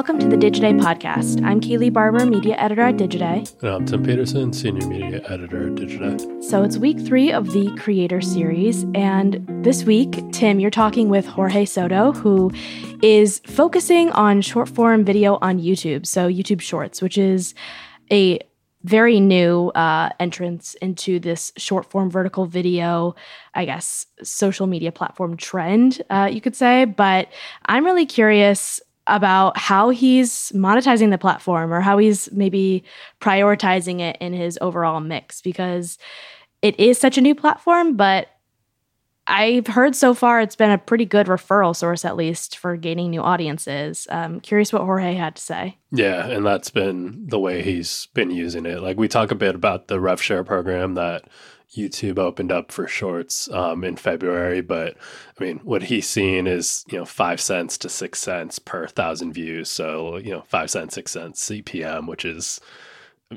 welcome to the Digiday podcast. I'm Kayleigh Barber, media editor at Digiday. And I'm Tim Peterson, senior media editor at Digiday. So it's week three of the Creator Series. And this week, Tim, you're talking with Jorge Soto, who is focusing on short form video on YouTube. So YouTube Shorts, which is a very new uh, entrance into this short form vertical video, I guess, social media platform trend, uh, you could say. But I'm really curious about how he's monetizing the platform or how he's maybe prioritizing it in his overall mix because it is such a new platform, but I've heard so far it's been a pretty good referral source, at least for gaining new audiences. Um, curious what Jorge had to say. Yeah, and that's been the way he's been using it. Like we talk a bit about the rev share program that YouTube opened up for shorts um, in February, but I mean, what he's seeing is you know five cents to six cents per thousand views. So you know five cents, six cents CPM, which is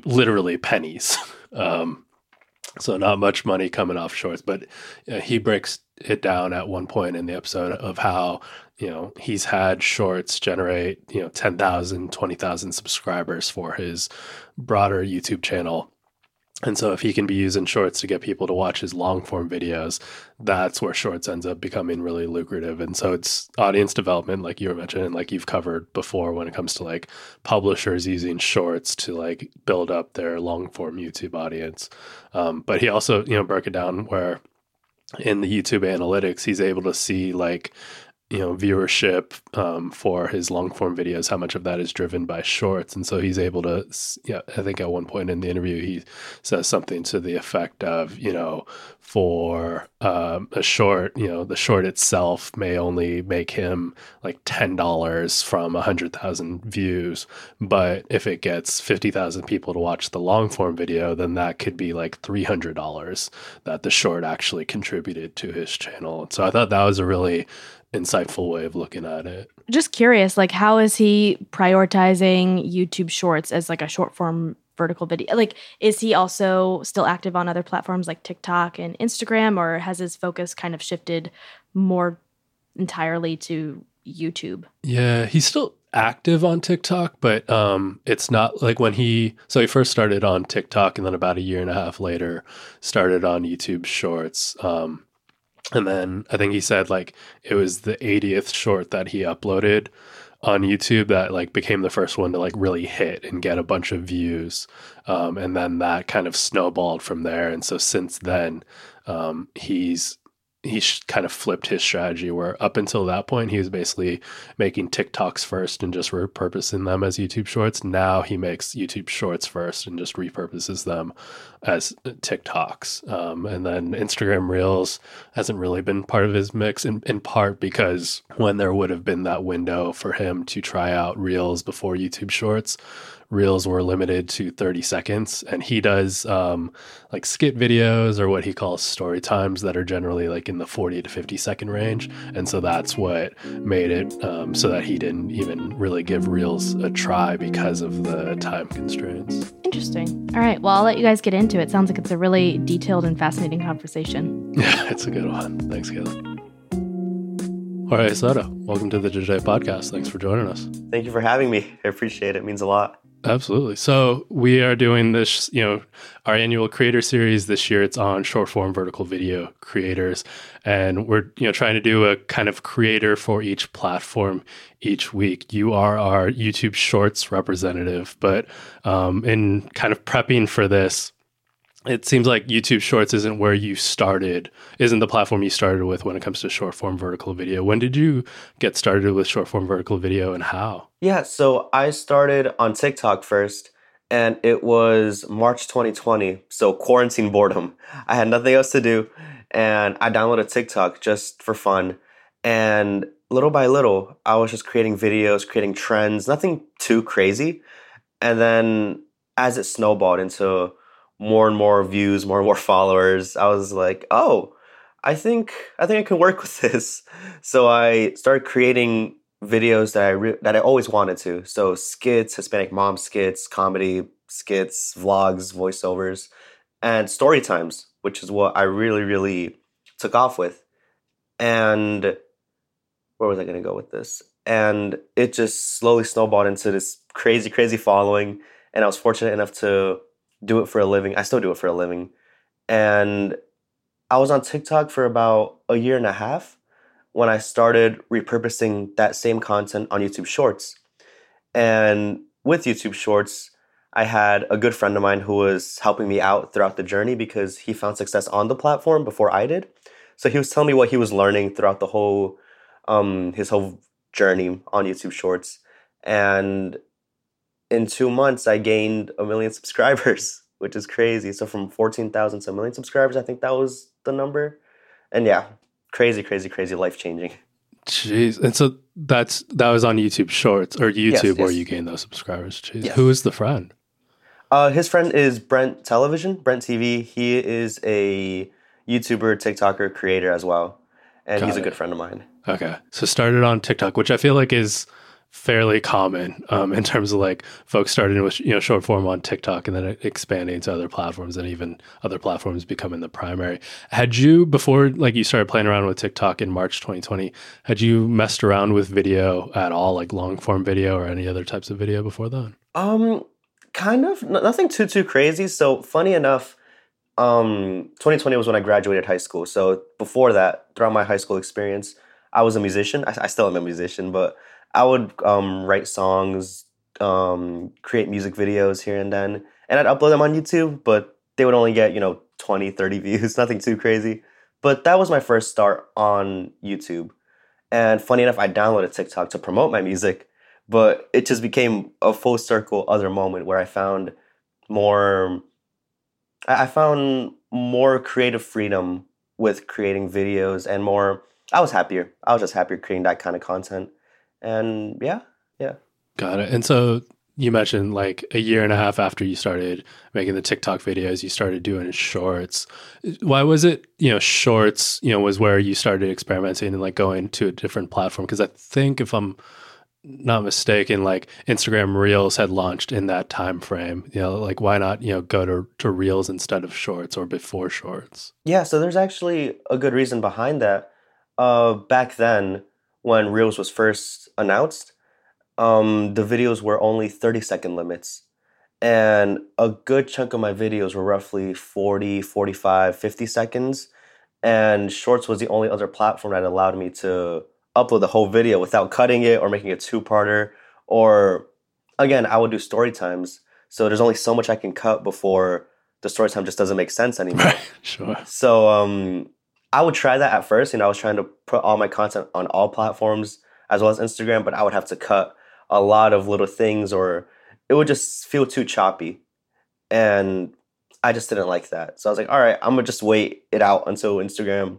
literally pennies. Um, so not much money coming off shorts, but he breaks it down at one point in the episode of how you know he's had shorts generate you know 10,000 20,000 subscribers for his broader YouTube channel and so if he can be using shorts to get people to watch his long form videos, that's where shorts ends up becoming really lucrative. And so it's audience development, like you were mentioning, like you've covered before when it comes to like publishers using shorts to like build up their long form YouTube audience. Um, but he also, you know, broke it down where in the YouTube analytics, he's able to see like you know viewership um, for his long form videos how much of that is driven by shorts. And so he's able to yeah i think at one point in the interview he says something to the effect of you know for um, a short you know the short itself may only make him like $10 from 100000 views but if it gets 50000 people to watch the long form video then that could be like $300 that the short actually contributed to his channel. So i thought that was a really insightful way of looking at it. Just curious, like how is he prioritizing YouTube Shorts as like a short form vertical video? Like, is he also still active on other platforms like TikTok and Instagram, or has his focus kind of shifted more entirely to YouTube? Yeah, he's still active on TikTok, but um, it's not like when he so he first started on TikTok and then about a year and a half later started on YouTube Shorts. Um, and then I think he said like it was the 80th short that he uploaded on YouTube that like became the first one to like really hit and get a bunch of views. Um, and then that kind of snowballed from there. And so since then, um, he's he kind of flipped his strategy where up until that point he was basically making TikToks first and just repurposing them as YouTube shorts. Now he makes YouTube shorts first and just repurposes them as TikToks. Um, and then Instagram Reels hasn't really been part of his mix in, in part because when there would have been that window for him to try out Reels before YouTube shorts, reels were limited to 30 seconds and he does um, like skit videos or what he calls story times that are generally like in the 40 to 50 second range and so that's what made it um, so that he didn't even really give reels a try because of the time constraints interesting all right well i'll let you guys get into it sounds like it's a really detailed and fascinating conversation yeah it's a good one thanks kayla all right, Soto, welcome to the Digiday podcast. Thanks for joining us. Thank you for having me. I appreciate it. It means a lot. Absolutely. So we are doing this, you know, our annual creator series this year. It's on short form vertical video creators, and we're you know trying to do a kind of creator for each platform each week. You are our YouTube Shorts representative, but um, in kind of prepping for this, it seems like YouTube Shorts isn't where you started, isn't the platform you started with when it comes to short form vertical video. When did you get started with short form vertical video and how? Yeah, so I started on TikTok first, and it was March 2020. So quarantine boredom. I had nothing else to do, and I downloaded TikTok just for fun. And little by little, I was just creating videos, creating trends, nothing too crazy. And then as it snowballed into more and more views, more and more followers, I was like, oh, I think I think I can work with this. So I started creating videos that I re- that I always wanted to. So skits, Hispanic mom skits, comedy skits, vlogs, voiceovers, and story times, which is what I really really took off with. And where was I going to go with this? and it just slowly snowballed into this crazy, crazy following. And I was fortunate enough to do it for a living. I still do it for a living. And I was on TikTok for about a year and a half when I started repurposing that same content on YouTube Shorts. And with YouTube Shorts, I had a good friend of mine who was helping me out throughout the journey because he found success on the platform before I did. So he was telling me what he was learning throughout the whole um, his whole journey on YouTube Shorts. And in two months, I gained a million subscribers, which is crazy. So from 14,000 to a million subscribers, I think that was the number. And yeah, crazy, crazy, crazy, life changing. Jeez. And so that's that was on YouTube Shorts or YouTube Yes, where you gained those subscribers. Jeez. Yes. Who is the friend? Uh, his friend is Brent Television, Brent TV. He is a YouTuber, TikToker, creator as well. And Got he's a good friend of mine. Okay. So started on TikTok, which I feel like is fairly common um, in terms of like folks starting with you know short form on TikTok and then expanding to other platforms and even other platforms becoming the primary. Had you before like you started playing around with TikTok in March 2020, had you messed around with video at all, like long form video or any other types of video before then? Um, kind of nothing too too crazy. So funny enough, um, 2020 was when I graduated high school. So before that, throughout my high school experience, I was a musician. I, I still am a musician, but I would um, write songs, um, create music videos here and then, and I'd upload them on YouTube. But they would only get you know 20, 30 views, nothing too crazy. But that was my first start on YouTube. And funny enough, I downloaded TikTok to promote my music but it just became a full circle other moment where I found more I found more creative freedom with creating videos and more I was happier. I was just happier creating that kind of content. And yeah, yeah. Got it. And so you mentioned like a year and a half after you started making the TikTok videos, you started doing shorts. Why was it, you know, shorts, you know, was where you started experimenting and like going to a different platform? Because I think if I'm not mistaken, like Instagram Reels had launched in that time frame. You know, like why not, you know, go to, to Reels instead of shorts or before shorts? Yeah, so there's actually a good reason behind that. Uh, back then, when Reels was first announced, um, the videos were only 30 second limits. And a good chunk of my videos were roughly 40, 45, 50 seconds. And Shorts was the only other platform that allowed me to upload the whole video without cutting it or making a two parter. Or, again, I would do story times. So there's only so much I can cut before the story time just doesn't make sense anymore. Right. Sure. So um, I would try that at first. Know, I was trying to put all my content on all platforms as well as Instagram, but I would have to cut a lot of little things, or it would just feel too choppy, and I just didn't like that. So I was like, all right, I'm gonna just wait it out until Instagram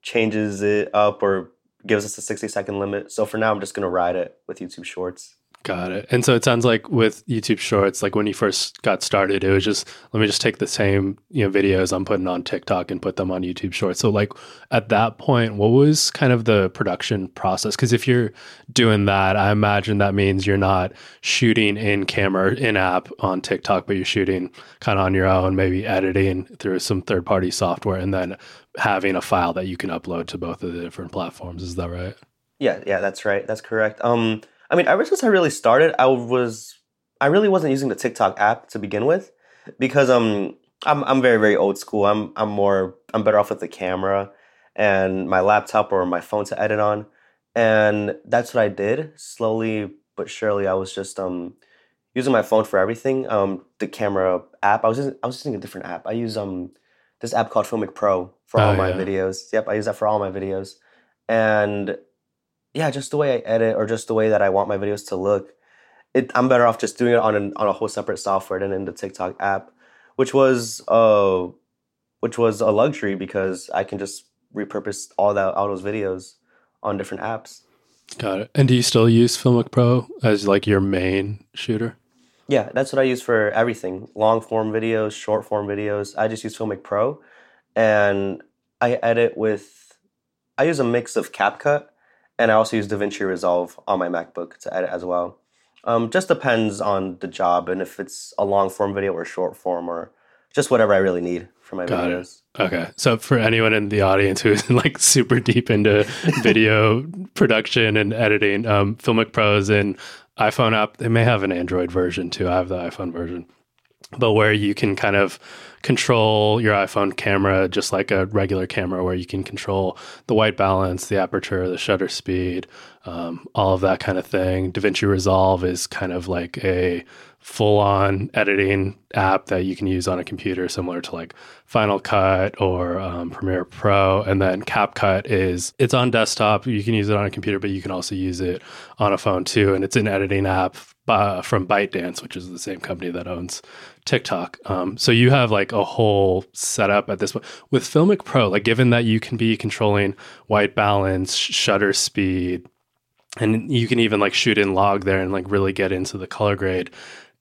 changes it up or gives us a 60 second limit. So for now, I'm just gonna ride it with YouTube Shorts. Got it. And so it sounds like with YouTube Shorts, like when you first got started, it was just let me just take the same you know videos I'm putting on TikTok and put them on YouTube Shorts. So like at that point, what was kind of the production process? Because if you're doing that, I imagine that means you're not shooting in camera in app on TikTok, but you're shooting kind of on your own, maybe editing through some third party software, and then having a file that you can upload to both of the different platforms. Is that right? Yeah, yeah, that's right. That's correct. Um, I mean, ever since I really started, I was I really wasn't using the TikTok app to begin with because um I'm I'm very very old school. I'm I'm more I'm better off with the camera and my laptop or my phone to edit on, and that's what I did. Slowly but surely, I was just um using my phone for everything. Um, the camera app. I was using, I was using a different app. I use um this app called Filmic Pro for all Oh, my yeah. videos. Yep, I use that for all my videos, and yeah, just the way I edit or just the way that I want my videos to look, it I'm better off just doing it on an, on a whole separate software than in the TikTok app, which was uh which was a luxury because I can just repurpose all that all those videos on different apps. Got it. And do you still use Filmic Pro as like your main shooter? Yeah, that's what I use for everything. Long form videos, short form videos. I just use Filmic Pro and I edit with I use a mix of CapCut and I also use DaVinci Resolve on my MacBook to edit as well. Um, just depends on the job and if it's a long form video or short form or just whatever I really need for my Got it. videos. Okay. So for anyone in the audience who's like super deep into video production and editing, um, Filmic Pro is an iPhone app. They may have an Android version too. I have the iPhone version. But where you can kind of control your iPhone camera just like a regular camera, where you can control the white balance, the aperture, the shutter speed, um, all of that kind of thing. DaVinci Resolve is kind of like a full on editing app that you can use on a computer, similar to like Final Cut or um, Premiere Pro. And then CapCut is it's on desktop. You can use it on a computer, but you can also use it on a phone too. And it's an editing app uh, from ByteDance, which is the same company that owns TikTok. Um, so you have like a whole setup at this point with Filmic Pro. Like, given that you can be controlling white balance, shutter speed, and you can even like shoot in log there and like really get into the color grade.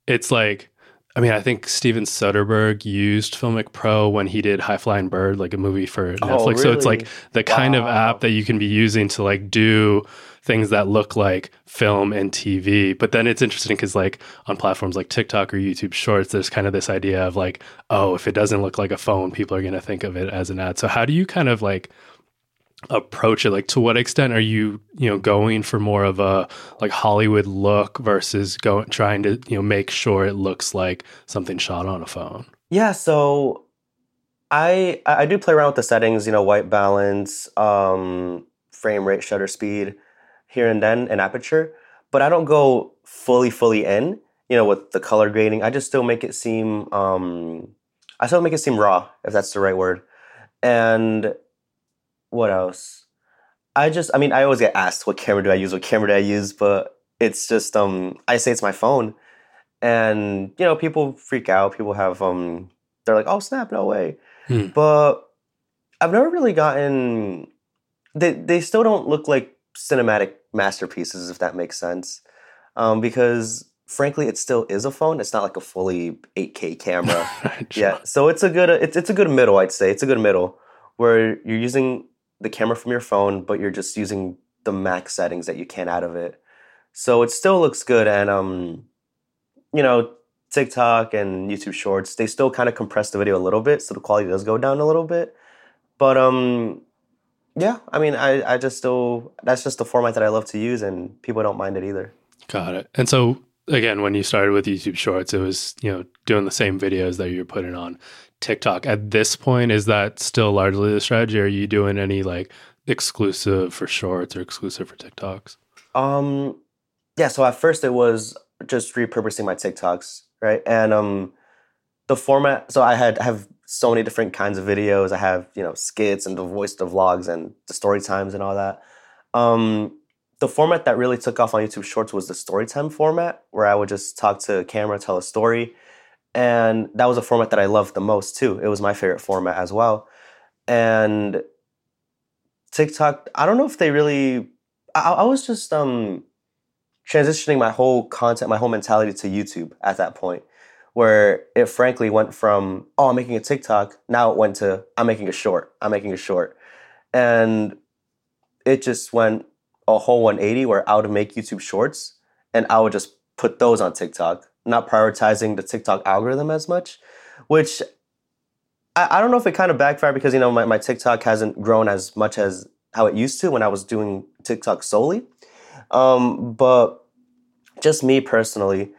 It's like, I mean, I think Steven Soderbergh used Filmic Pro when he did High Flying Bird, like a movie for oh, Netflix. So it's like the kind of app that you can be using to like do things that look like film and TV. But then it's interesting because like on platforms like TikTok or YouTube Shorts, there's kind of this idea of like, oh, if it doesn't look like a phone, people are going to think of it as an ad. So how do you kind of like approach it? Like to what extent are you, you know, going for more of a like Hollywood look versus going trying to, you know, make sure it looks like something shot on a phone? Yeah, so I I do play around with the settings, you know, white balance, um, frame rate, shutter speed, here and then, and aperture. But I don't go fully fully in, you know, with the color grading. I just still make it seem, um, I still make it seem raw, if that's the right word. And what else? I just, I mean, I always get asked, what camera do I use? What camera do I use? But it's just, um, I say it's my phone, and you know, people freak out. People have, um, they're like, oh snap, no way. Hmm. But I've never really gotten. They they still don't look like cinematic masterpieces, if that makes sense, um, because frankly, it still is a phone. It's not like a fully 8K camera. Yeah, so it's a good it's it's a good middle, I'd say. It's a good middle where you're using the camera from your phone, but you're just using the max settings that you can out of it. So it still looks good, and um, you know, TikTok and YouTube Shorts they still kind of compress the video a little bit, so the quality does go down a little bit. But um, yeah, I mean, I I just still that's just the format that I love to use, and people don't mind it either. Got it. And so again, when you started with YouTube Shorts, it was you know doing the same videos that you're putting on TikTok. At this point, is that still largely the strategy? Are you doing any like exclusive for Shorts or exclusive for TikToks? Um, yeah. So at first it was just repurposing my TikToks, right? And um, the format. So I had I have so many different kinds of videos. I have you know skits and the voice the vlogs and the story times and all that. Um, the format that really took off on YouTube Shorts was the story time format, where I would just talk to a camera, tell a story, and that was a format that I loved the most too. It was my favorite format as well, and TikTok. I don't know if they really. I, I was just um transitioning my whole content, my whole mentality to YouTube at that point, where it frankly went from oh I'm making a TikTok, now it went to I'm making a short, I'm making a short, and it just went a whole 180 where I would make YouTube shorts and I would just put those on TikTok, not prioritizing the TikTok algorithm as much, which I, I don't know if it kind of backfired because you know my, my TikTok hasn't grown as much as how it used to when I was doing TikTok solely. Um, but just me personally,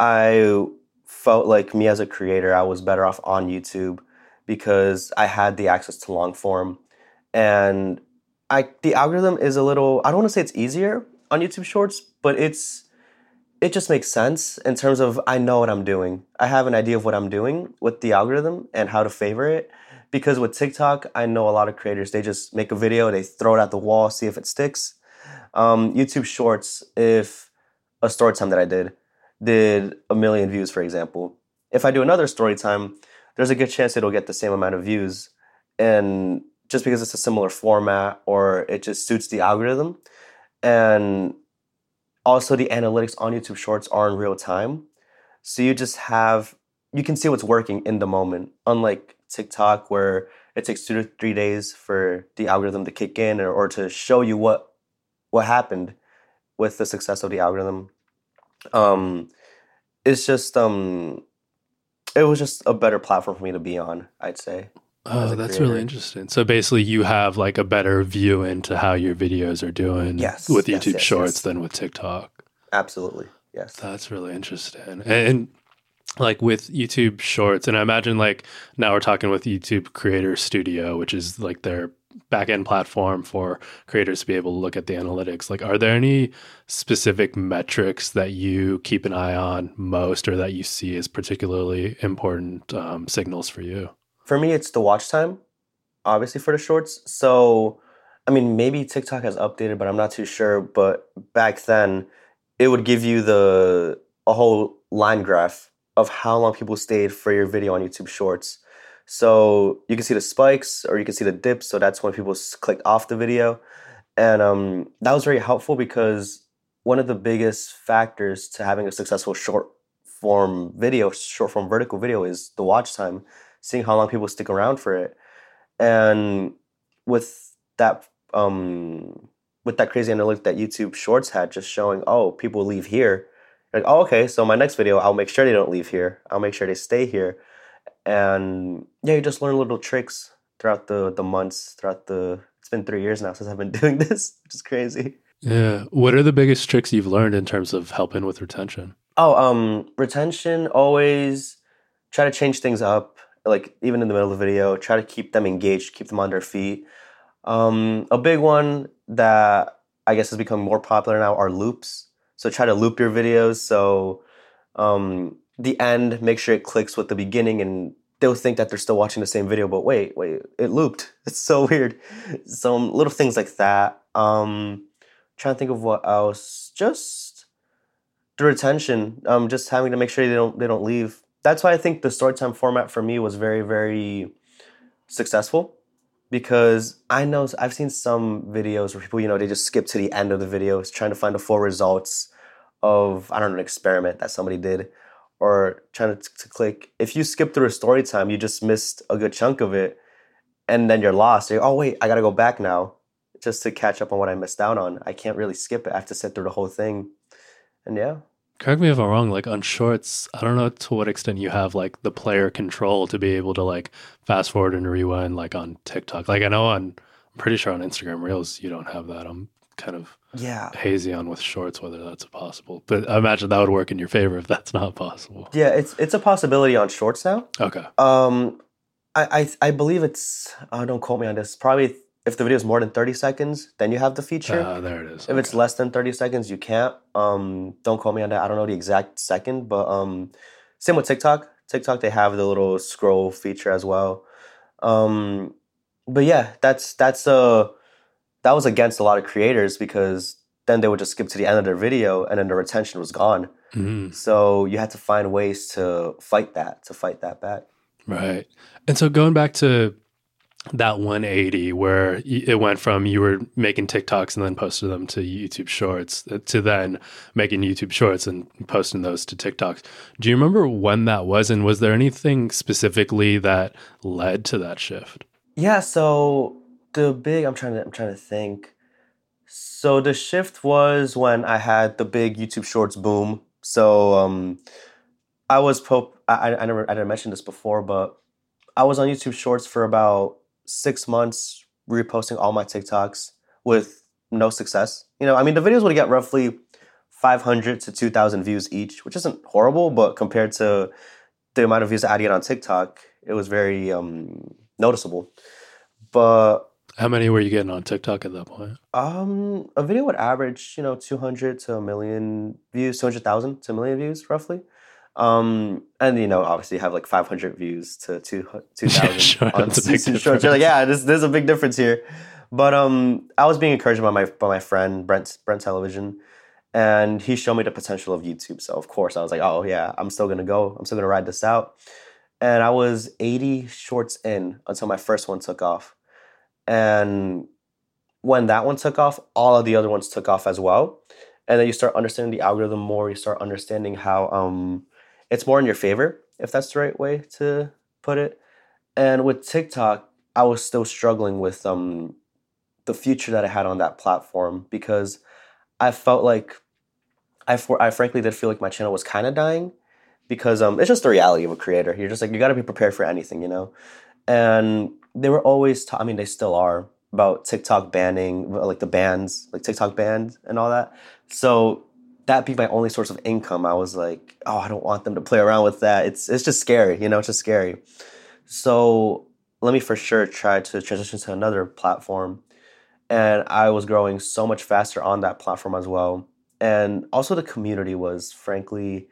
I felt like me as a creator, I was better off on YouTube because I had the access to long form. And I the algorithm is a little I don't want to say it's easier on YouTube Shorts, but it's it just makes sense in terms of I know what I'm doing. I have an idea of what I'm doing with the algorithm and how to favor it. Because with TikTok, I know a lot of creators, they just make a video, they throw it at the wall, see if it sticks. Um, YouTube Shorts, if a story time that I did did a million views, for example, if I do another story time, there's a good chance it'll get the same amount of views. And just because it's a similar format or it just suits the algorithm. And also, the analytics on YouTube Shorts are in real time. So you just have, you can see what's working in the moment, unlike TikTok, where it takes two to three days for the algorithm to kick in or, or to show you what what happened with the success of the algorithm. Um, it's just um, it was just a better platform for me to be on. I'd say. Oh, that's creator. really interesting. So basically, you have like a better view into how your videos are doing yes, with YouTube yes, yes, Shorts than with TikTok. Absolutely, yes. That's really interesting. And like with YouTube Shorts, and I imagine like now we're talking with YouTube Creator Studio, which is like their backend platform for creators to be able to look at the analytics. Like, are there any specific metrics that you keep an eye on most, or that you see as particularly important um, signals for you? For me, it's the watch time, obviously for the shorts. So, I mean, maybe TikTok has updated, but I'm not too sure. But back then, it would give you the a whole line graph of how long people stayed for your video on YouTube Shorts. So you can see the spikes or you can see the dips. So that's when people clicked off the video. And um, that was very helpful because one of the biggest factors to having a successful short form video, short form vertical video, is the watch time seeing how long people stick around for it. And with that um, with that crazy analytic that YouTube Shorts had, just showing, oh, people leave here. Like, oh, okay, so my next video, I'll make sure they don't leave here. I'll make sure they stay here. And yeah, you just learn little tricks throughout the the months, throughout the. It's been three years now since I've been doing this, which is crazy. Yeah. What are the biggest tricks you've learned in terms of helping with retention? Oh, um, retention always try to change things up like even in the middle of the video, try to keep them engaged, keep them on their feet. Um, a big one that I guess has become more popular now are loops. So try to loop your videos. So um, the end, make sure it clicks with the beginning, and they'll think that they're still watching the same video. But wait, wait, it looped. It's so weird. Some little things like that. Um, trying to think of what else. Just the retention. Um, just having to make sure they don't they don't leave that's why I think the storytime format for me was very, very successful because I know I've seen some videos where people, you know, they just skip to the end of the video trying to find the full results of, I don't know, an experiment that somebody did or trying to, to click. If you skip through a story time, you just missed a good chunk of it and then you're lost. You're, oh, wait, I got to go back now just to catch up on what I missed out on. I can't really skip it. I have to sit through the whole thing. And yeah, correct me if I'm wrong, like on shorts, I don't know to what extent you have like the player control to be able to like fast forward and rewind like on TikTok. Like I know on I'm pretty sure on Instagram Reels you don't have that. I'm kind of yeah hazy on with shorts whether that's possible. But I imagine that would work in your favor if that's not possible. Yeah, it's it's a possibility on shorts now. Okay. Um I I, I believe it's uh, don't quote me on this. Probably if the video is more than 30 seconds, then you have the feature. Uh, there it is. If okay. it's less than 30 seconds, you can't. Um, don't call me on that. I don't know the exact second, but um, same with TikTok. TikTok, they have the little scroll feature as well. Um, but yeah, that's that's uh that was against a lot of creators because then they would just skip to the end of their video and then the retention was gone. Mm-hmm. So you had to find ways to fight that, to fight that back. Right. And so going back to that 180 where it went from you were making TikToks and then posted them to YouTube Shorts uh, to then making YouTube Shorts and posting those to TikToks. Do you remember when that was and was there anything specifically that led to that shift? Yeah, so the big I'm trying to I'm trying to think. So the shift was when I had the big YouTube Shorts boom. So um I was pope I, I never I didn't mention this before, but I was on YouTube Shorts for about six months reposting all my TikToks with no success. You know, I mean, the videos would get roughly 500 to 2,000 views each, which isn't horrible, but compared to the amount of views I get on TikTok, it was very um, noticeable. But how many were you getting on TikTok at that point? Um, a video would average, you know, 200 to a million views, 200,000 to a million views, roughly. Um, and you know, obviously, you have like 500 views to 2,000 sure, on season shorts. You're like, yeah, there's, there's a big difference here. But um, I was being encouraged by my by my friend Brent Brent Television, and he showed me the potential of YouTube. So of course, I was like, oh yeah, I'm still gonna go. I'm still gonna ride this out. And I was 80 shorts in until my first one took off. And when that one took off, all of the other ones took off as well. And then you start understanding the algorithm more. You start understanding how um, it's more in your favor, if that's the right way to put it. And with TikTok, I was still struggling with um, the future that I had on that platform because I felt like I, for, I frankly did feel like my channel was kind of dying because um, it's just the reality of a creator. You're just like you got to be prepared for anything, you know. And they were always, ta- I mean, they still are about TikTok banning, like the bans, like TikTok bans and all that. So that be my only source of income. I was like, oh, I don't want them to play around with that. It's it's just scary, you know. It's just scary. So let me for sure try to transition to another platform. And I was growing so much faster on that platform as well. And also the community was frankly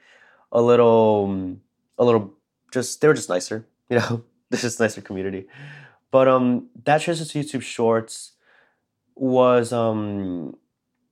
a little a little just they were just nicer, you know. This is nicer community. But um that transition to YouTube Shorts was um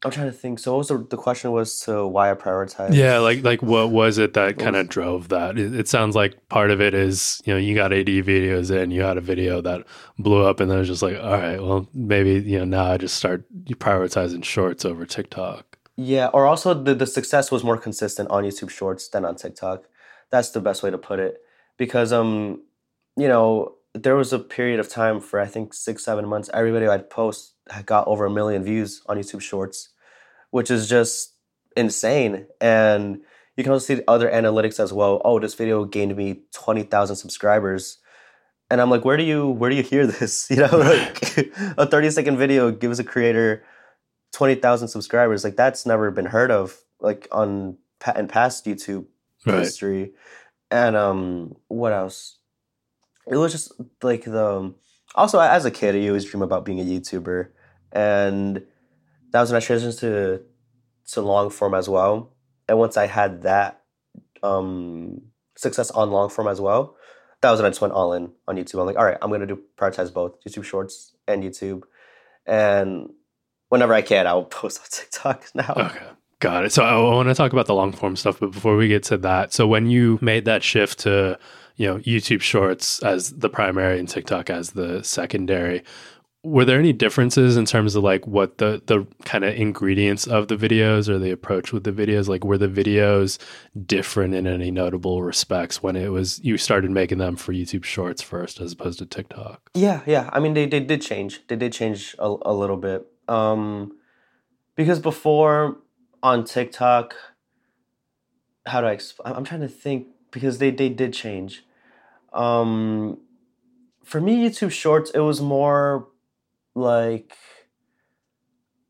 I'm trying to think. So, what was the, the question was to why I prioritize? Yeah, like like what was it that kind of drove that? It, it, sounds like part of it is you know you got 80 videos in, you had a video that blew up, and then it's just like, all right, well maybe you know now I just start prioritizing shorts over TikTok. Yeah, or also the the success was more consistent on YouTube Shorts than on TikTok. That's the best way to put it because um you know there was a period of time for I think six seven months. Every video I'd post got over a million views on YouTube Shorts, which is just insane. And you can also see other analytics as well. Oh, this video gained me twenty thousand subscribers, and I'm like, where do you where do you hear this? You know, like a thirty second video gives a creator twenty thousand subscribers. Like that's never been heard of, like on in past YouTube right. history. And um, what else? It was just like the also as a kid, I always dream about being a YouTuber and that was when I transitioned to to long form as well. And once I had that um, success on long form as well, that was when I just went all in on YouTube. I'm like, all right, I'm gonna do prioritize both YouTube Shorts and YouTube, and whenever I can, I will post on TikTok now. Okay. Got it. So I want to talk about the long form stuff, but before we get to that, so when you made that shift to, you know, YouTube Shorts as the primary and TikTok as the secondary, were there any differences in terms of like what the the kind of ingredients of the videos or the approach with the videos? Like were the videos different in any notable respects when it was you started making them for youtube shorts first as opposed to tiktok? Yeah yeah. I mean they, they did change. They did change a, a little bit. Um because before on tiktok how do i exp- i'm trying to think because they they did change um for me youtube shorts it was more like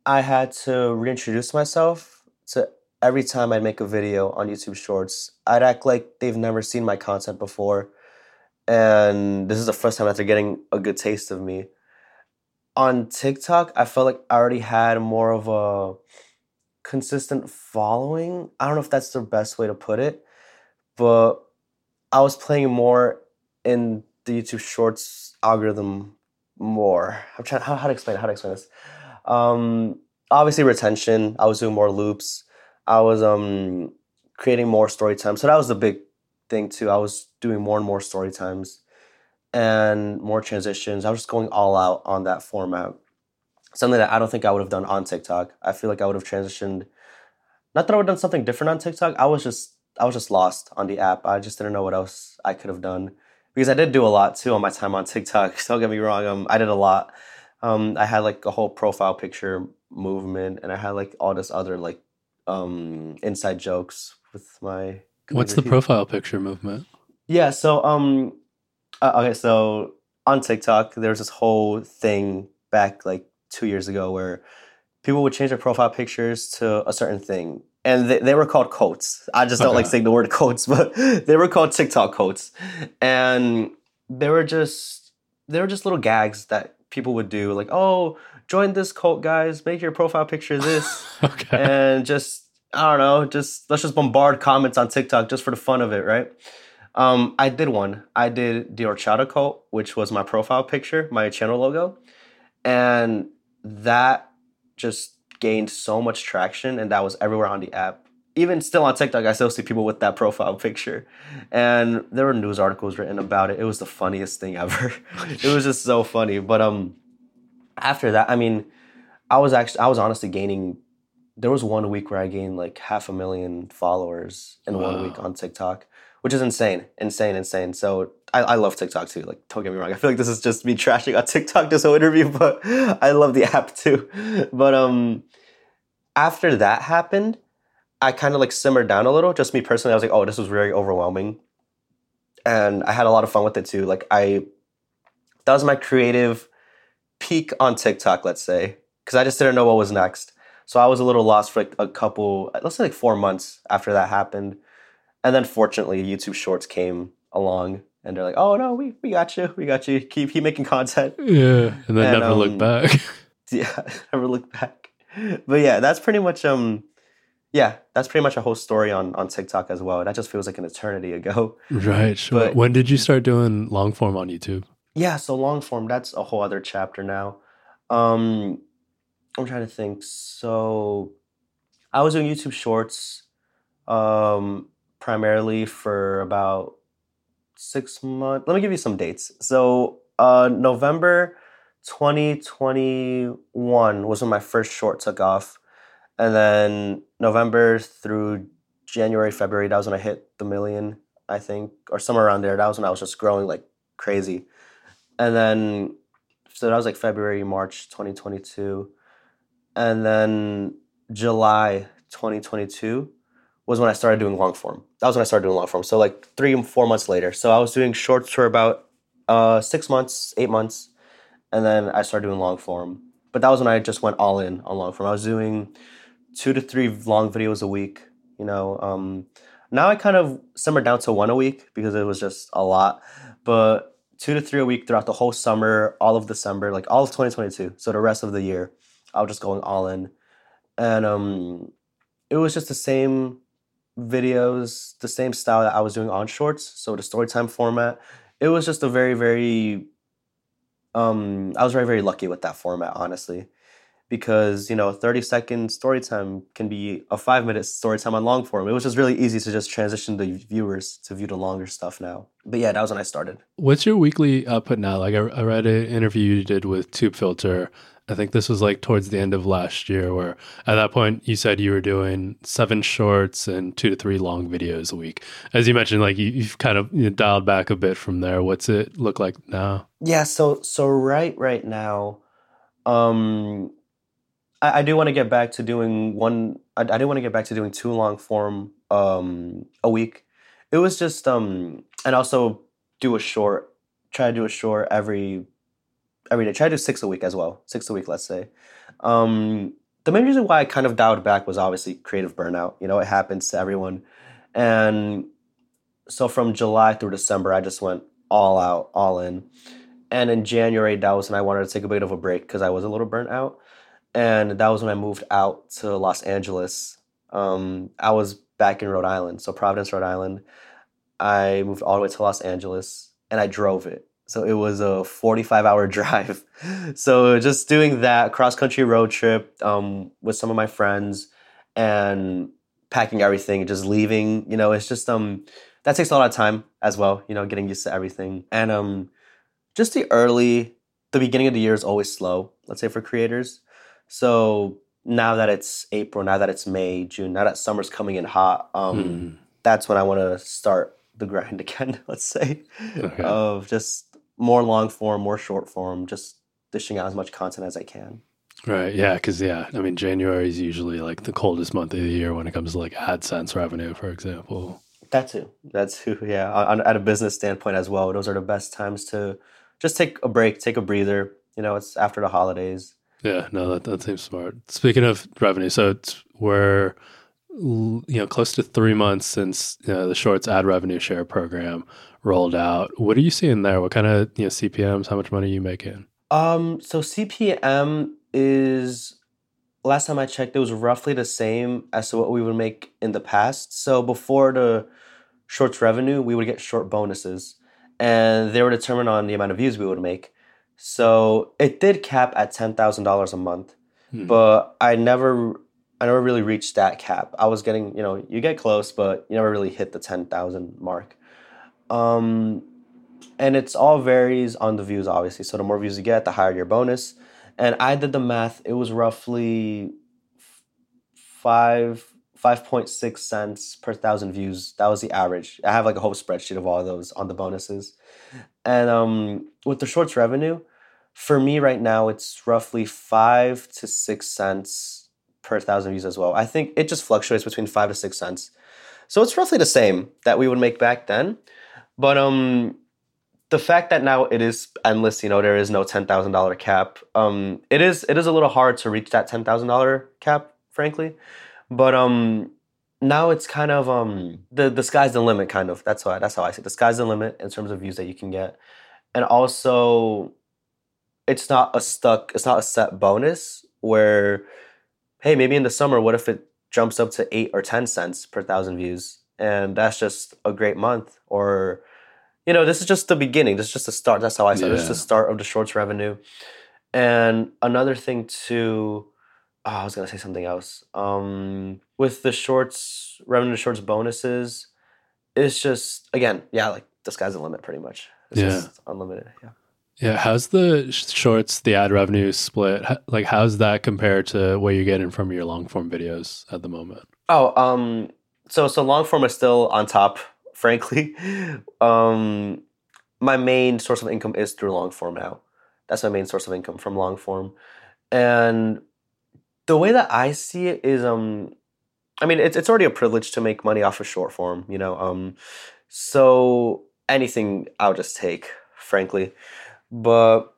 I had to reintroduce myself to every time I'd make a video on YouTube Shorts. I'd act like they've never seen my content before. And this is the first time that they're getting a good taste of me. On TikTok, I felt like I already had more of a consistent following. I don't know if that's the best way to put it, but I was playing more in the YouTube Shorts algorithm more. I'm trying how, how to explain it, how to explain this. Um, obviously retention. I was doing more loops. I was um creating more story time. So that was the big thing too. I was doing more and more story times and more transitions. I was just going all out on that format. Something that I don't think I would have done on TikTok. I feel like I would have transitioned. Not that I would have done something different on TikTok. I was just I was just lost on the app. I just didn't know what else I could have done because I did do a lot too on my time on TikTok. Don't get me wrong, um, I did a lot. Um, I had like a whole profile picture movement, and I had like all this other like um, inside jokes with my. Community. What's the profile picture movement? Yeah, so um, uh, okay, so on TikTok, there's this whole thing back like two years ago where people would change their profile pictures to a certain thing and they, they were called quotes. I just don't okay. like saying the word quotes, but they were called TikTok quotes, and they were just they were just little gags that people would do, like, "Oh, join this cult, guys! Make your profile picture this," okay. and just I don't know, just let's just bombard comments on TikTok just for the fun of it, right? Um, I did one. I did the Horchata cult, which was my profile picture, my channel logo, and that just gained so much traction and that was everywhere on the app. Even still on TikTok, I still see people with that profile picture. And there were news articles written about it. It was the funniest thing ever. it was just so funny. But um after that, I mean, I was actually I was honestly gaining there was one week where I gained like half a million followers in wow. one week on TikTok which is insane, insane, insane. So I, I love TikTok too. Like, don't get me wrong. I feel like this is just me trashing on TikTok this whole interview, but I love the app too. But um, after that happened, I kind of like simmered down a little. Just me personally, I was like, oh, this was very overwhelming, and I had a lot of fun with it too. Like I, that was my creative peak on TikTok, let's say, because I just didn't know what was next. So I was a little lost for like a couple, let's say like four months after that happened, and then fortunately, YouTube Shorts came along, and they're like, "Oh no, we we got you, we got you. Keep keep making content." Yeah, and then And, never look um, back. yeah, never look back. But yeah, that's pretty much um yeah, that's pretty much a whole story on on TikTok as well. That just feels like an eternity ago. right. Sure. But- when did you start doing long form on YouTube? Yeah, so long form, that's a whole other chapter now. Um I'm trying to think. So I was doing YouTube shorts um primarily for about 6 months. Let me give you some dates. So uh November 2021 was when my first short took off. And then November through January, February, that was when I hit the million, I think, or somewhere around there. That was when I was just growing like crazy. And then, so that was like February, March 2022. And then July 2022 was when I started doing long form. That was when I started doing long form. So like three and four months later. So I was doing shorts for about uh, six months, eight months. And then I started doing long form. But that was when I just went all in on long form. I was doing two to three long videos a week. You know, um, now I kind of simmered down to one a week because it was just a lot. But two to three a week throughout the whole summer, all of December, like all of 2022. So the rest of the year, I was just going all in, and um, it was just the same videos, the same style that I was doing on shorts. So the storytime format. It was just a very, very um, I was very, very lucky with that format, honestly, because you know, thirty second story time can be a five minute story time on long form. It was just really easy to just transition the viewers to view the longer stuff now. But yeah, that was when I started. What's your weekly output now? Like I, I read an interview you did with Tubefilter. I think this was like towards the end of last year, where at that point you said you were doing seven shorts and two to three long videos a week. As you mentioned, like you, you've kind of you know, dialed back a bit from there. What's it look like now? Yeah, so so right right now, um, I, I do want to get back to doing one. I, I do want to get back to doing two long form um a week. It was just um and also do a short. Try to do a short every every day. Try to do six a week as well. Six a week, let's say. Um, the main reason why I kind of dialed back was obviously creative burnout. You know, it happens to everyone, and so from July through December, I just went all out, all in. And in January, that was when I wanted to take a bit of a break because I was a little burnt out. And that was when I moved out to Los Angeles. Um, I was back in Rhode Island, so Providence, Rhode Island. I moved all the way to Los Angeles and I drove it. So it was a 45 hour drive. so just doing that cross country road trip um, with some of my friends and packing everything, just leaving, you know, it's just um that takes a lot of time as well, you know, getting used to everything. And um just the early the beginning of the year is always slow, let's say for creators. So now that it's April, now that it's May, June, now that summer's coming in hot, um Hmm. that's when I want to start the grind again, let's say, Okay. of just more long form, more short form, just dishing out as much content as I can. Right. Yeah. Because yeah, I mean, January is usually like the coldest month of the year when it comes to like AdSense revenue, for example. That too. That's too. Yeah. On, at a business standpoint as well, those are the best times to just take a break, take a breather. You know, it's after the holidays. Yeah. No, that that seems smart. Speaking of revenue, so it's we're l- you know close to three months since you know, the Shorts ad revenue share program rolled out. What are you seeing there? What kind of you know CPMS? How much money are you making? Um. So CPM is last time I checked, it was roughly the same as to what we would make in the past. So before the shorts revenue, we would get short bonuses, and they were determined on the amount of views we would make. So it did cap at ten thousand dollars a month, Hmm. but I never, I never really reached that cap. I was getting, you know, you get close, but you never really hit the ten thousand mark. Um, and it's all varies on the views, obviously. So the more views you get, the higher your bonus. And I did the math; it was roughly five five point six cents per thousand views. That was the average. I have like a whole spreadsheet of all of those on the bonuses. And um, with the shorts revenue, for me right now, it's roughly five to six cents per thousand views as well. I think it just fluctuates between five to six cents. So it's roughly the same that we would make back then. But um the fact that now it is endless, you know, there is no ten thousand dollar cap. Um, it is it is a little hard to reach that ten thousand dollar cap, frankly. But um, now it's kind of um the the sky's the limit, kind of. That's why that's how I see it. The sky's the limit in terms of views that you can get, and also, it's not a stuck. It's not a set bonus where, hey, maybe in the summer, what if it jumps up to eight or ten cents per thousand views, and that's just a great month, or you know, this is just the beginning. This is just the start. That's how I said. Yeah. This is the start of the shorts revenue. And another thing too, oh, I was gonna say something else. Um, with the shorts revenue, shorts bonuses, it's just again, yeah, like the sky's the limit, pretty much. It's yeah, unlimited. Yeah. Yeah, how's the shorts, the ad revenue split? Like, how's that compared to what you're getting from your long form videos at the moment? Oh, um, so so long form is still on top frankly. Um, my main source of income is through long form now. That's my main source of income from long form. And the way that I see it is um I mean it's it's already a privilege to make money off of short form, you know. Um so anything I'll just take, frankly. But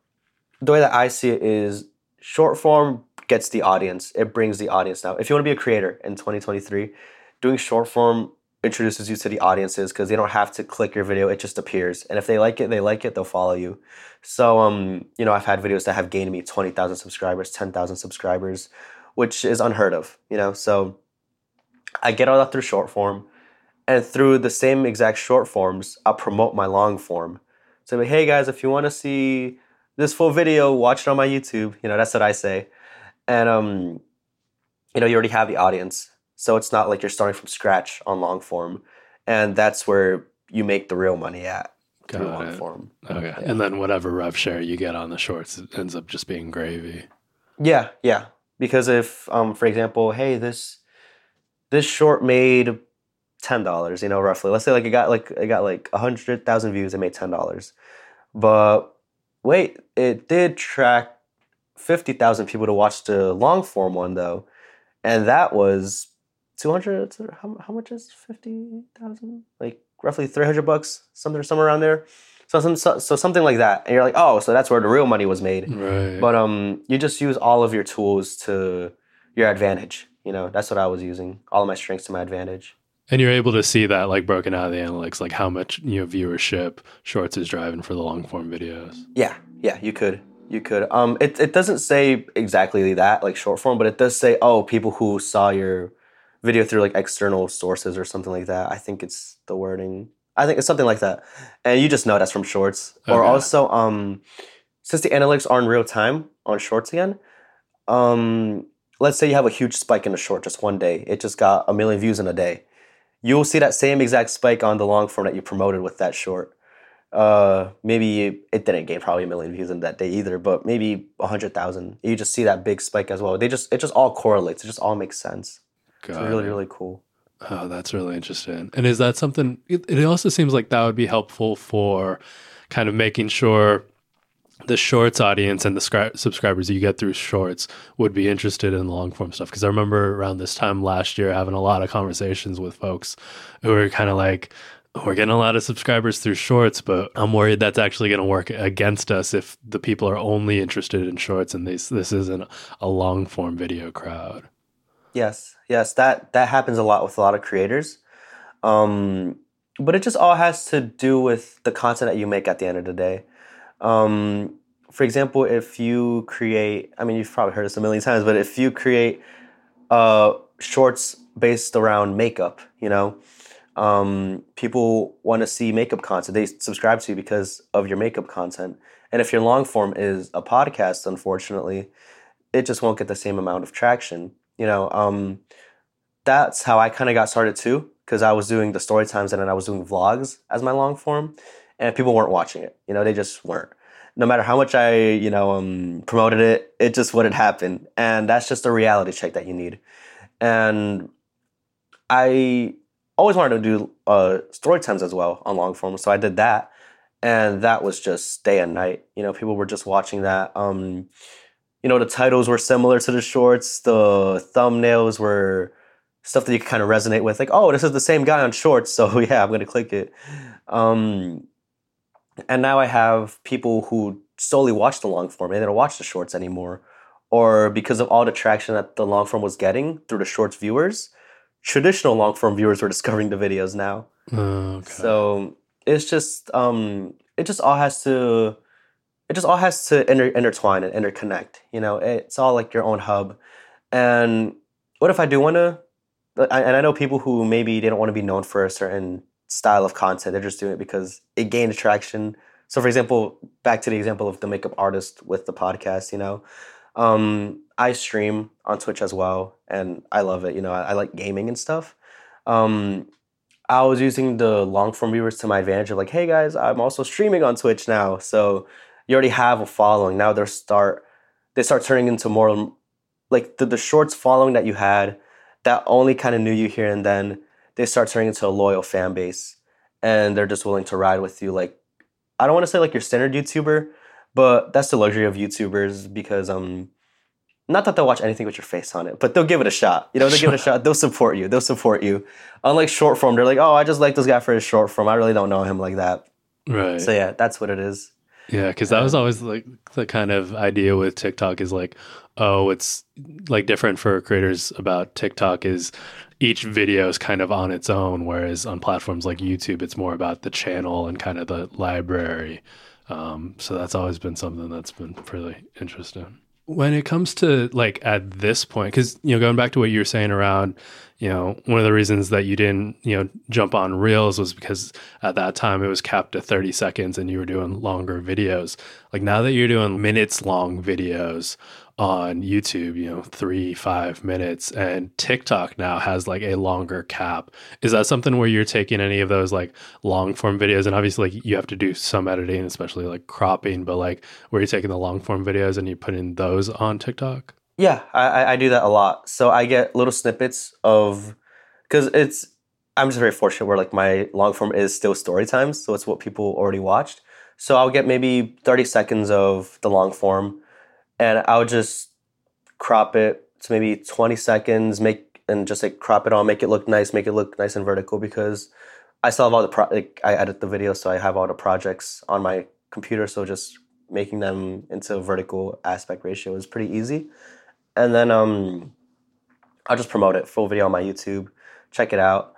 the way that I see it is short form gets the audience. It brings the audience now. If you want to be a creator in 2023, doing short form introduces you to the audiences because they don't have to click your video it just appears and if they like it they like it they'll follow you so um you know i've had videos that have gained me 20000 subscribers 10000 subscribers which is unheard of you know so i get all that through short form and through the same exact short forms i'll promote my long form so like hey guys if you want to see this full video watch it on my youtube you know that's what i say and um you know you already have the audience so it's not like you're starting from scratch on long form. And that's where you make the real money at through Got long form. Okay. Yeah. And then whatever rev share you get on the shorts it ends up just being gravy. Yeah, yeah. Because if um for example, hey, this this short made ten dollars, you know, roughly. Let's say like it got like it got like a hundred thousand views, it made ten dollars. But wait, it did track fifty thousand people to watch the long form one though. And that was 200 how, how much is 50,000 like roughly 300 bucks something somewhere around there so, some, so, so something like that and you're like oh so that's where the real money was made right. but um you just use all of your tools to your advantage you know that's what i was using all of my strengths to my advantage and you're able to see that like broken out of the analytics like how much you know viewership shorts is driving for the long form videos yeah yeah you could you could um it, it doesn't say exactly that like short form but it does say oh people who saw your video through like external sources or something like that. I think it's the wording. I think it's something like that. And you just know that's from shorts. Okay. Or also, um, since the analytics are in real time on shorts again, um, let's say you have a huge spike in a short just one day. It just got a million views in a day. You'll see that same exact spike on the long form that you promoted with that short. Uh, maybe it didn't gain probably a million views in that day either, but maybe a hundred thousand. You just see that big spike as well. They just it just all correlates. It just all makes sense. Got it's really, it. really cool. Oh, that's really interesting. And is that something? It, it also seems like that would be helpful for kind of making sure the shorts audience and the scri- subscribers you get through shorts would be interested in long form stuff. Because I remember around this time last year having a lot of conversations with folks who were kind of like, we're getting a lot of subscribers through shorts, but I'm worried that's actually going to work against us if the people are only interested in shorts and this this isn't a long form video crowd. Yes, yes, that that happens a lot with a lot of creators. Um, but it just all has to do with the content that you make at the end of the day. Um, for example, if you create, I mean, you've probably heard this a million times, but if you create uh, shorts based around makeup, you know, um, people want to see makeup content. They subscribe to you because of your makeup content. And if your long form is a podcast, unfortunately, it just won't get the same amount of traction you know, um, that's how I kind of got started too, because I was doing the story times and then I was doing vlogs as my long form, and people weren't watching it. You know, they just weren't. No matter how much I, you know, um, promoted it, it just wouldn't happen, and that's just a reality check that you need. And I always wanted to do uh, story times as well on long form, so I did that, and that was just day and night. You know, people were just watching that. Um, you know, the titles were similar to the shorts. The thumbnails were stuff that you could kind of resonate with. Like, oh, this is the same guy on shorts, so yeah, I'm to click it. Um, and now I have people who solely watch the long form. They don't watch the shorts anymore. Or because of all the traction that the long form was getting through the shorts viewers, traditional long form viewers were discovering the videos now. Oh, okay. So it's just um, it just all has to it just all has to inter- intertwine and interconnect. You know, it's all like your own hub. And what if I do want to? And I know people who maybe they don't want to be known for a certain style of content. They're just doing it because it gained attraction. So, for example, back to the example of the makeup artist with the podcast. You know, um, I stream on Twitch as well, and I love it. You know, I, I like gaming and stuff. Um, I was using the long form viewers to my advantage of like, hey guys, I'm also streaming on Twitch now. So you already have a following. Now they start they start turning into more like the, the shorts following that you had that only kind of knew you here and then they start turning into a loyal fan base and they're just willing to ride with you like I don't want to say like your standard YouTuber, but that's the luxury of YouTubers because um not that they'll watch anything with your face on it, but they'll give it a shot. You know, they'll give it a shot. They'll support you. They'll support you. Unlike short form, they're like, oh, I just like this guy for his short form. I really don't know him like that. Right. So yeah, that's what it is. Yeah, because that was always like the kind of idea with TikTok is like, oh, it's like different for creators about TikTok is each video is kind of on its own, whereas on platforms like YouTube, it's more about the channel and kind of the library. Um, so that's always been something that's been really interesting when it comes to like at this point because you know going back to what you were saying around you know one of the reasons that you didn't you know jump on reels was because at that time it was capped to 30 seconds and you were doing longer videos like now that you're doing minutes long videos on YouTube, you know, three, five minutes, and TikTok now has like a longer cap. Is that something where you're taking any of those like long form videos? And obviously, like you have to do some editing, especially like cropping, but like where you're taking the long form videos and you're putting those on TikTok? Yeah, I, I do that a lot. So I get little snippets of, because it's, I'm just very fortunate where like my long form is still story times. So it's what people already watched. So I'll get maybe 30 seconds of the long form and I would just crop it to maybe 20 seconds, make and just like crop it all, make it look nice, make it look nice and vertical because I still have all the pro- like I edit the video, so I have all the projects on my computer, so just making them into vertical aspect ratio is pretty easy. And then um, I'll just promote it full video on my YouTube. Check it out.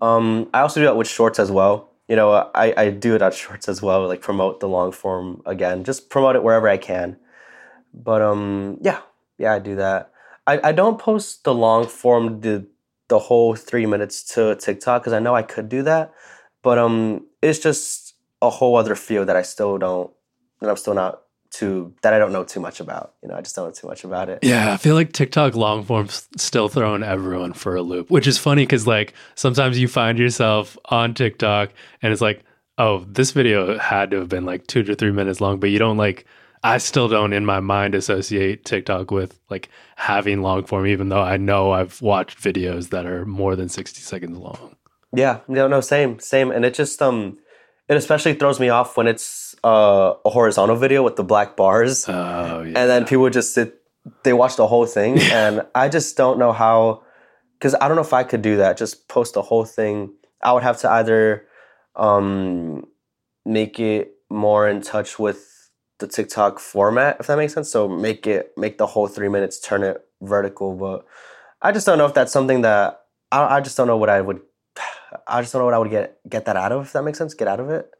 Um, I also do that with shorts as well. You know, I, I do it on shorts as well, like promote the long form again. Just promote it wherever I can. But um, yeah, yeah, I do that. I, I don't post the long form the the whole three minutes to TikTok because I know I could do that, but um, it's just a whole other field that I still don't that I'm still not too that I don't know too much about. You know, I just don't know too much about it. Yeah, I feel like TikTok long form's still throwing everyone for a loop, which is funny because like sometimes you find yourself on TikTok and it's like, oh, this video had to have been like two to three minutes long, but you don't like I still don't in my mind associate TikTok with like having long form, even though I know I've watched videos that are more than 60 seconds long. Yeah, no, no, same, same. And it just, um, it especially throws me off when it's uh, a horizontal video with the black bars. Oh, yeah. And then people just sit, they watch the whole thing. and I just don't know how, because I don't know if I could do that, just post the whole thing. I would have to either um, make it more in touch with the TikTok format, if that makes sense. So make it make the whole three minutes, turn it vertical. But I just don't know if that's something that I, I just don't know what I would. I just don't know what I would get get that out of. If that makes sense, get out of it.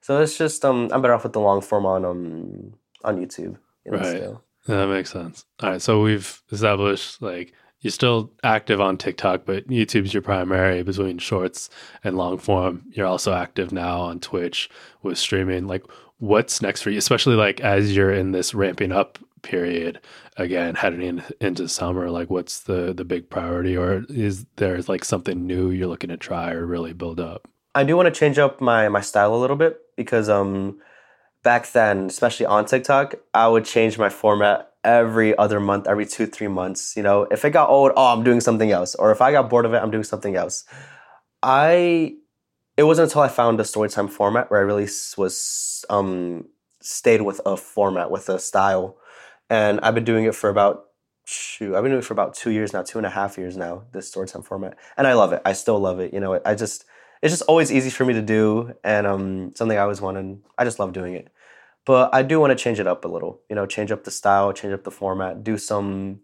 So it's just um, I'm better off with the long form on um on YouTube. You know, right. Still. Yeah, that makes sense. All right, so we've established like you're still active on TikTok, but YouTube's your primary between shorts and long form. You're also active now on Twitch with streaming. Like, what's next for you, especially like as you're in this ramping up period again, heading in, into summer? Like, what's the the big priority, or is there like something new you're looking to try or really build up? I do want to change up my my style a little bit because um back then, especially on TikTok, I would change my format every other month, every two, three months. You know, if it got old, oh, I'm doing something else. Or if I got bored of it, I'm doing something else. I it wasn't until I found the storytime format where I really was um, stayed with a format with a style, and I've been doing it for about shoot, I've been doing it for about two years now, two and a half years now. This storytime format, and I love it. I still love it. You know, I just it's just always easy for me to do, and um, something I always wanted. I just love doing it, but I do want to change it up a little. You know, change up the style, change up the format, do some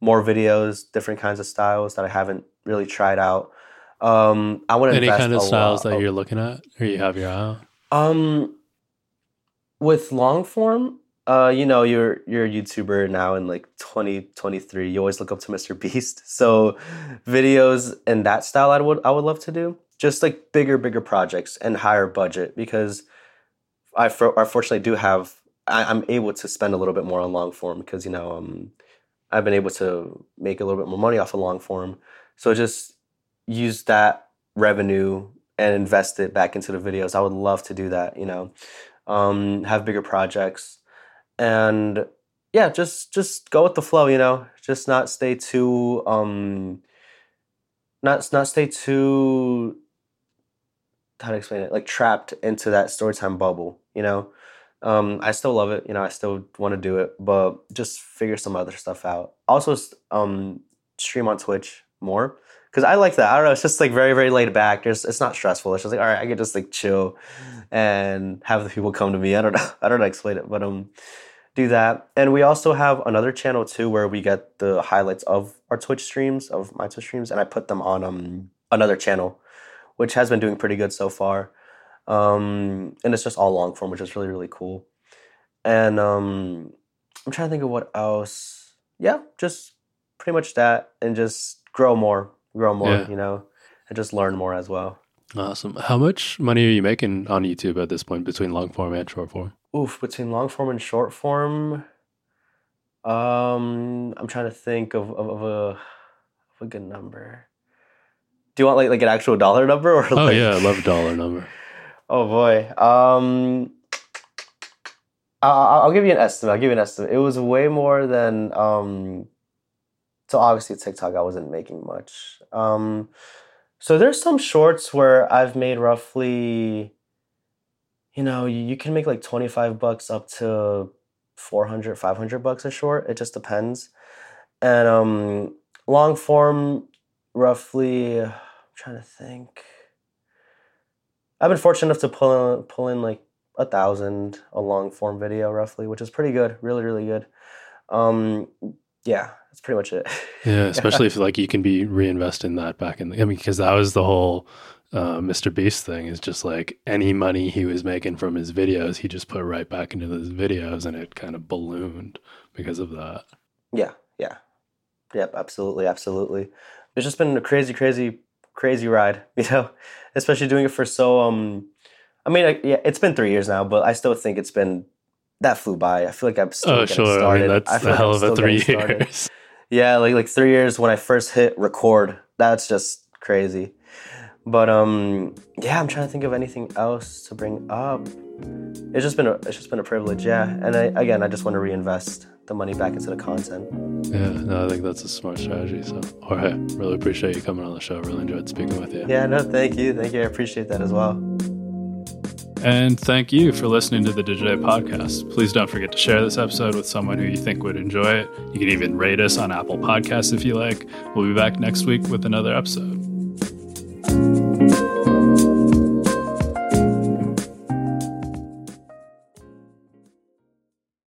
more videos, different kinds of styles that I haven't really tried out. Um, I want to any kind of styles lot. that you're looking at, or you have your eye. Um, with long form, uh, you know, you're you're a YouTuber now in like 2023. You always look up to Mr. Beast. So videos in that style I would I would love to do. Just like bigger, bigger projects and higher budget because I for, unfortunately do have I, am able to spend a little bit more on long form because you know um I've been able to make a little bit more money off of long form. So just use that revenue and invest it back into the videos. I would love to do that, you know. Um, have bigger projects and yeah, just just go with the flow, you know. Just not stay too um not not stay too how to explain it like trapped into that storytime bubble you know um, i still love it you know i still want to do it but just figure some other stuff out also um, stream on twitch more because i like that i don't know it's just like very very laid back There's, it's not stressful it's just like all right i can just like chill and have the people come to me i don't know i don't know explain it but um do that. And we also have another channel too where we get the highlights of our Twitch streams, of my Twitch streams, and I put them on um, another channel, which has been doing pretty good so far. Um, and it's just all long form, which is really, really cool. And um, I'm trying to think of what else. Yeah, just pretty much that and just grow more, grow more, yeah. you know, and just learn more as well. Awesome. How much money are you making on YouTube at this point between long form and short form? oof, between long form and short form, um, I'm trying to think of, of, of a of a good number. Do you want like like an actual dollar number or? Oh like... yeah, I love a dollar number. oh boy, um, I'll, I'll give you an estimate. I'll give you an estimate. It was way more than um. So obviously TikTok, I wasn't making much. Um, so there's some shorts where I've made roughly you know, you can make like 25 bucks up to 400, 500 bucks a short. It just depends. And um, long form, roughly, I'm trying to think. I've been fortunate enough to pull in, pull in like a thousand a long form video roughly, which is pretty good, really, really good. Um, yeah, that's pretty much it. yeah, especially if like you can be reinvesting that back in. The, I mean, because that was the whole uh, Mr. Beast thing is just like any money he was making from his videos, he just put right back into his videos, and it kind of ballooned because of that. Yeah, yeah, yep, absolutely, absolutely. It's just been a crazy, crazy, crazy ride, you know, especially doing it for so. um I mean, I, yeah, it's been three years now, but I still think it's been that flew by. I feel like I'm still oh, getting sure. started. I mean, that's I the hell like of a three years. Yeah, like like three years when I first hit record. That's just crazy. But um, yeah, I'm trying to think of anything else to bring up. It's just been a, it's just been a privilege, yeah. And I, again, I just want to reinvest the money back into the content. Yeah, no, I think that's a smart strategy. So, Jorge, really appreciate you coming on the show. Really enjoyed speaking with you. Yeah, no, thank you, thank you. I appreciate that as well. And thank you for listening to the Digiday podcast. Please don't forget to share this episode with someone who you think would enjoy it. You can even rate us on Apple Podcasts if you like. We'll be back next week with another episode.